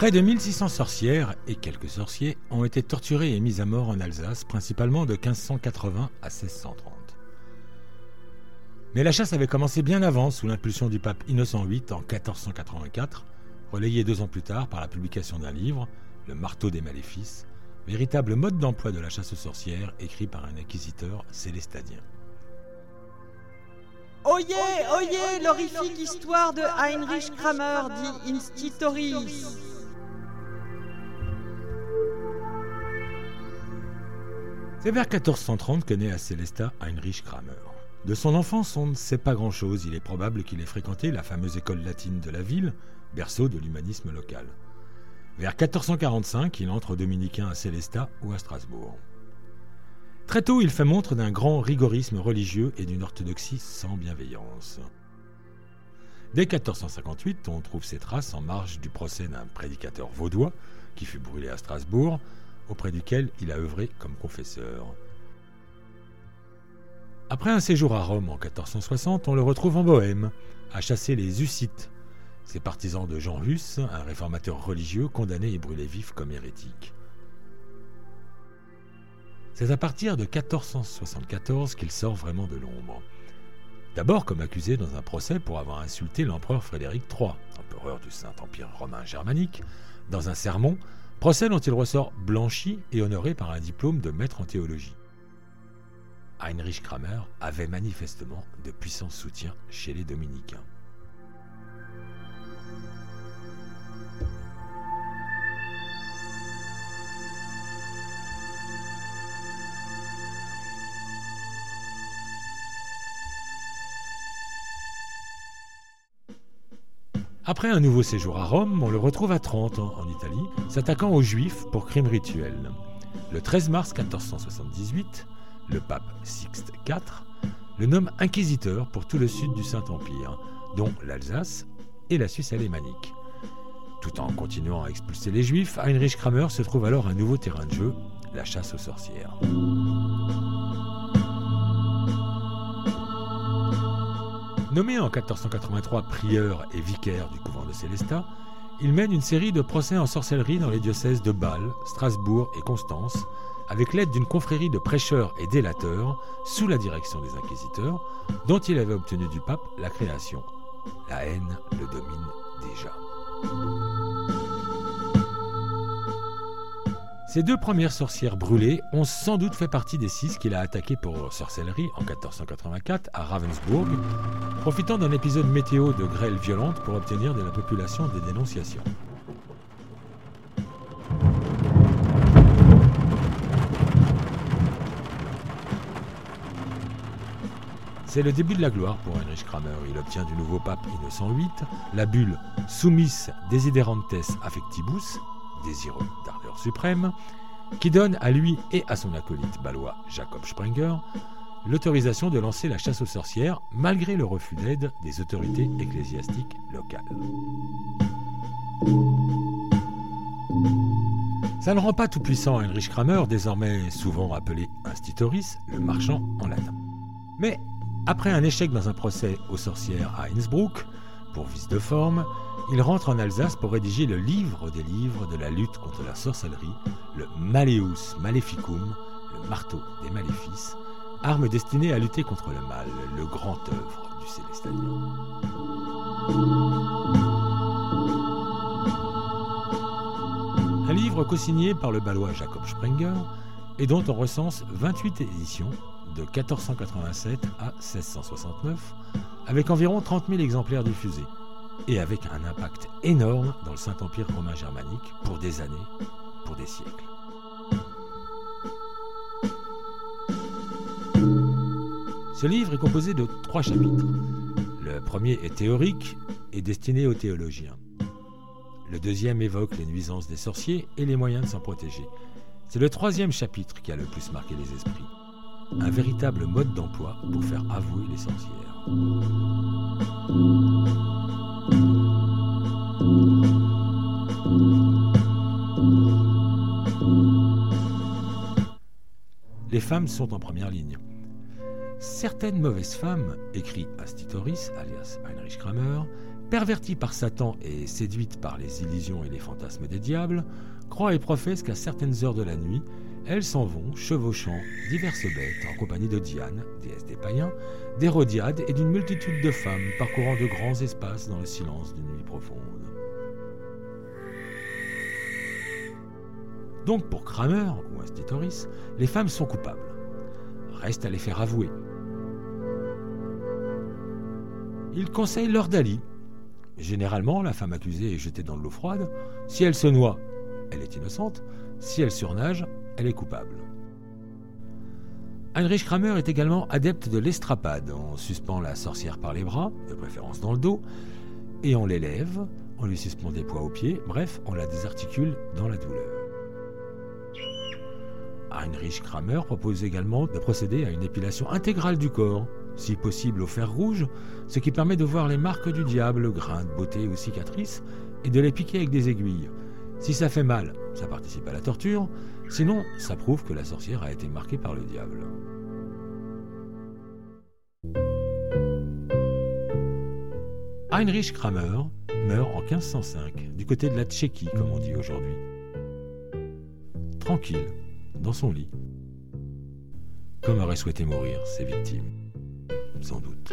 Près de 1600 sorcières et quelques sorciers ont été torturés et mis à mort en Alsace, principalement de 1580 à 1630. Mais la chasse avait commencé bien avant, sous l'impulsion du pape Innocent VIII en 1484, relayé deux ans plus tard par la publication d'un livre, Le marteau des maléfices, véritable mode d'emploi de la chasse aux sorcières écrit par un inquisiteur célestadien. Oyez, oyez, l'horrifique histoire de Heinrich Kramer, dit Institoris. C'est vers 1430 que naît à Célestat Heinrich Kramer. De son enfance, on ne sait pas grand-chose. Il est probable qu'il ait fréquenté la fameuse école latine de la ville, berceau de l'humanisme local. Vers 1445, il entre dominicain à Célestat ou à Strasbourg. Très tôt, il fait montre d'un grand rigorisme religieux et d'une orthodoxie sans bienveillance. Dès 1458, on trouve ses traces en marge du procès d'un prédicateur vaudois qui fut brûlé à Strasbourg, auprès duquel il a œuvré comme confesseur. Après un séjour à Rome en 1460, on le retrouve en Bohême, à chasser les Hussites, ces partisans de Jean Hus, un réformateur religieux condamné et brûlé vif comme hérétique. C'est à partir de 1474 qu'il sort vraiment de l'ombre. D'abord comme accusé dans un procès pour avoir insulté l'empereur Frédéric III, empereur du Saint-Empire romain germanique, dans un sermon procès dont il ressort blanchi et honoré par un diplôme de maître en théologie. Heinrich Kramer avait manifestement de puissants soutiens chez les dominicains. Après un nouveau séjour à Rome, on le retrouve à Trente, en Italie, s'attaquant aux Juifs pour crimes rituels. Le 13 mars 1478, le pape Sixte IV le nomme inquisiteur pour tout le sud du Saint-Empire, dont l'Alsace et la Suisse alémanique. Tout en continuant à expulser les Juifs, Heinrich Kramer se trouve alors un nouveau terrain de jeu, la chasse aux sorcières. Nommé en 1483 prieur et vicaire du couvent de Célestat, il mène une série de procès en sorcellerie dans les diocèses de Bâle, Strasbourg et Constance, avec l'aide d'une confrérie de prêcheurs et délateurs sous la direction des inquisiteurs, dont il avait obtenu du pape la création. La haine le domine déjà. Ces deux premières sorcières brûlées ont sans doute fait partie des six qu'il a attaquées pour sorcellerie en 1484 à Ravensbourg, profitant d'un épisode météo de grêle violente pour obtenir de la population des dénonciations. C'est le début de la gloire pour Heinrich Kramer. Il obtient du nouveau pape Innocent VIII la bulle Summis Desiderantes Affectibus, désireux suprême, qui donne à lui et à son acolyte balois Jacob Sprenger l'autorisation de lancer la chasse aux sorcières malgré le refus d'aide des autorités ecclésiastiques locales. Ça ne rend pas tout puissant Heinrich Kramer, désormais souvent appelé Institoris, le marchand en latin. Mais après un échec dans un procès aux sorcières à Innsbruck, pour vice de forme, il rentre en Alsace pour rédiger le livre des livres de la lutte contre la sorcellerie, le Maleus Maleficum, le marteau des maléfices, arme destinée à lutter contre le mal, le grand œuvre du Célestalien. Un livre co-signé par le balois Jacob Sprenger et dont on recense 28 éditions de 1487 à 1669, avec environ 30 000 exemplaires diffusés, et avec un impact énorme dans le Saint-Empire romain germanique pour des années, pour des siècles. Ce livre est composé de trois chapitres. Le premier est théorique et destiné aux théologiens. Le deuxième évoque les nuisances des sorciers et les moyens de s'en protéger. C'est le troisième chapitre qui a le plus marqué les esprits. Un véritable mode d'emploi pour faire avouer les sorcières. Les femmes sont en première ligne. Certaines mauvaises femmes, écrit Astitoris, alias Heinrich Kramer, perverties par Satan et séduites par les illusions et les fantasmes des diables, croient et professent qu'à certaines heures de la nuit, elles s'en vont chevauchant diverses bêtes en compagnie de Diane, déesse des païens, d'Hérodiade et d'une multitude de femmes parcourant de grands espaces dans le silence d'une nuit profonde. Donc pour Kramer ou Astitoris, les femmes sont coupables. Reste à les faire avouer. Il conseille l'ordalie. Généralement, la femme accusée est jetée dans l'eau froide. Si elle se noie, elle est innocente. Si elle surnage, elle est coupable. Heinrich Kramer est également adepte de l'estrapade. On suspend la sorcière par les bras, de préférence dans le dos, et on l'élève, on lui suspend des poids aux pieds, bref, on la désarticule dans la douleur. Heinrich Kramer propose également de procéder à une épilation intégrale du corps, si possible au fer rouge, ce qui permet de voir les marques du diable, grains de beauté ou cicatrices, et de les piquer avec des aiguilles. Si ça fait mal, ça participe à la torture, sinon ça prouve que la sorcière a été marquée par le diable. Heinrich Kramer meurt en 1505, du côté de la Tchéquie, comme on dit aujourd'hui. Tranquille, dans son lit. Comme auraient souhaité mourir ses victimes. Sans doute.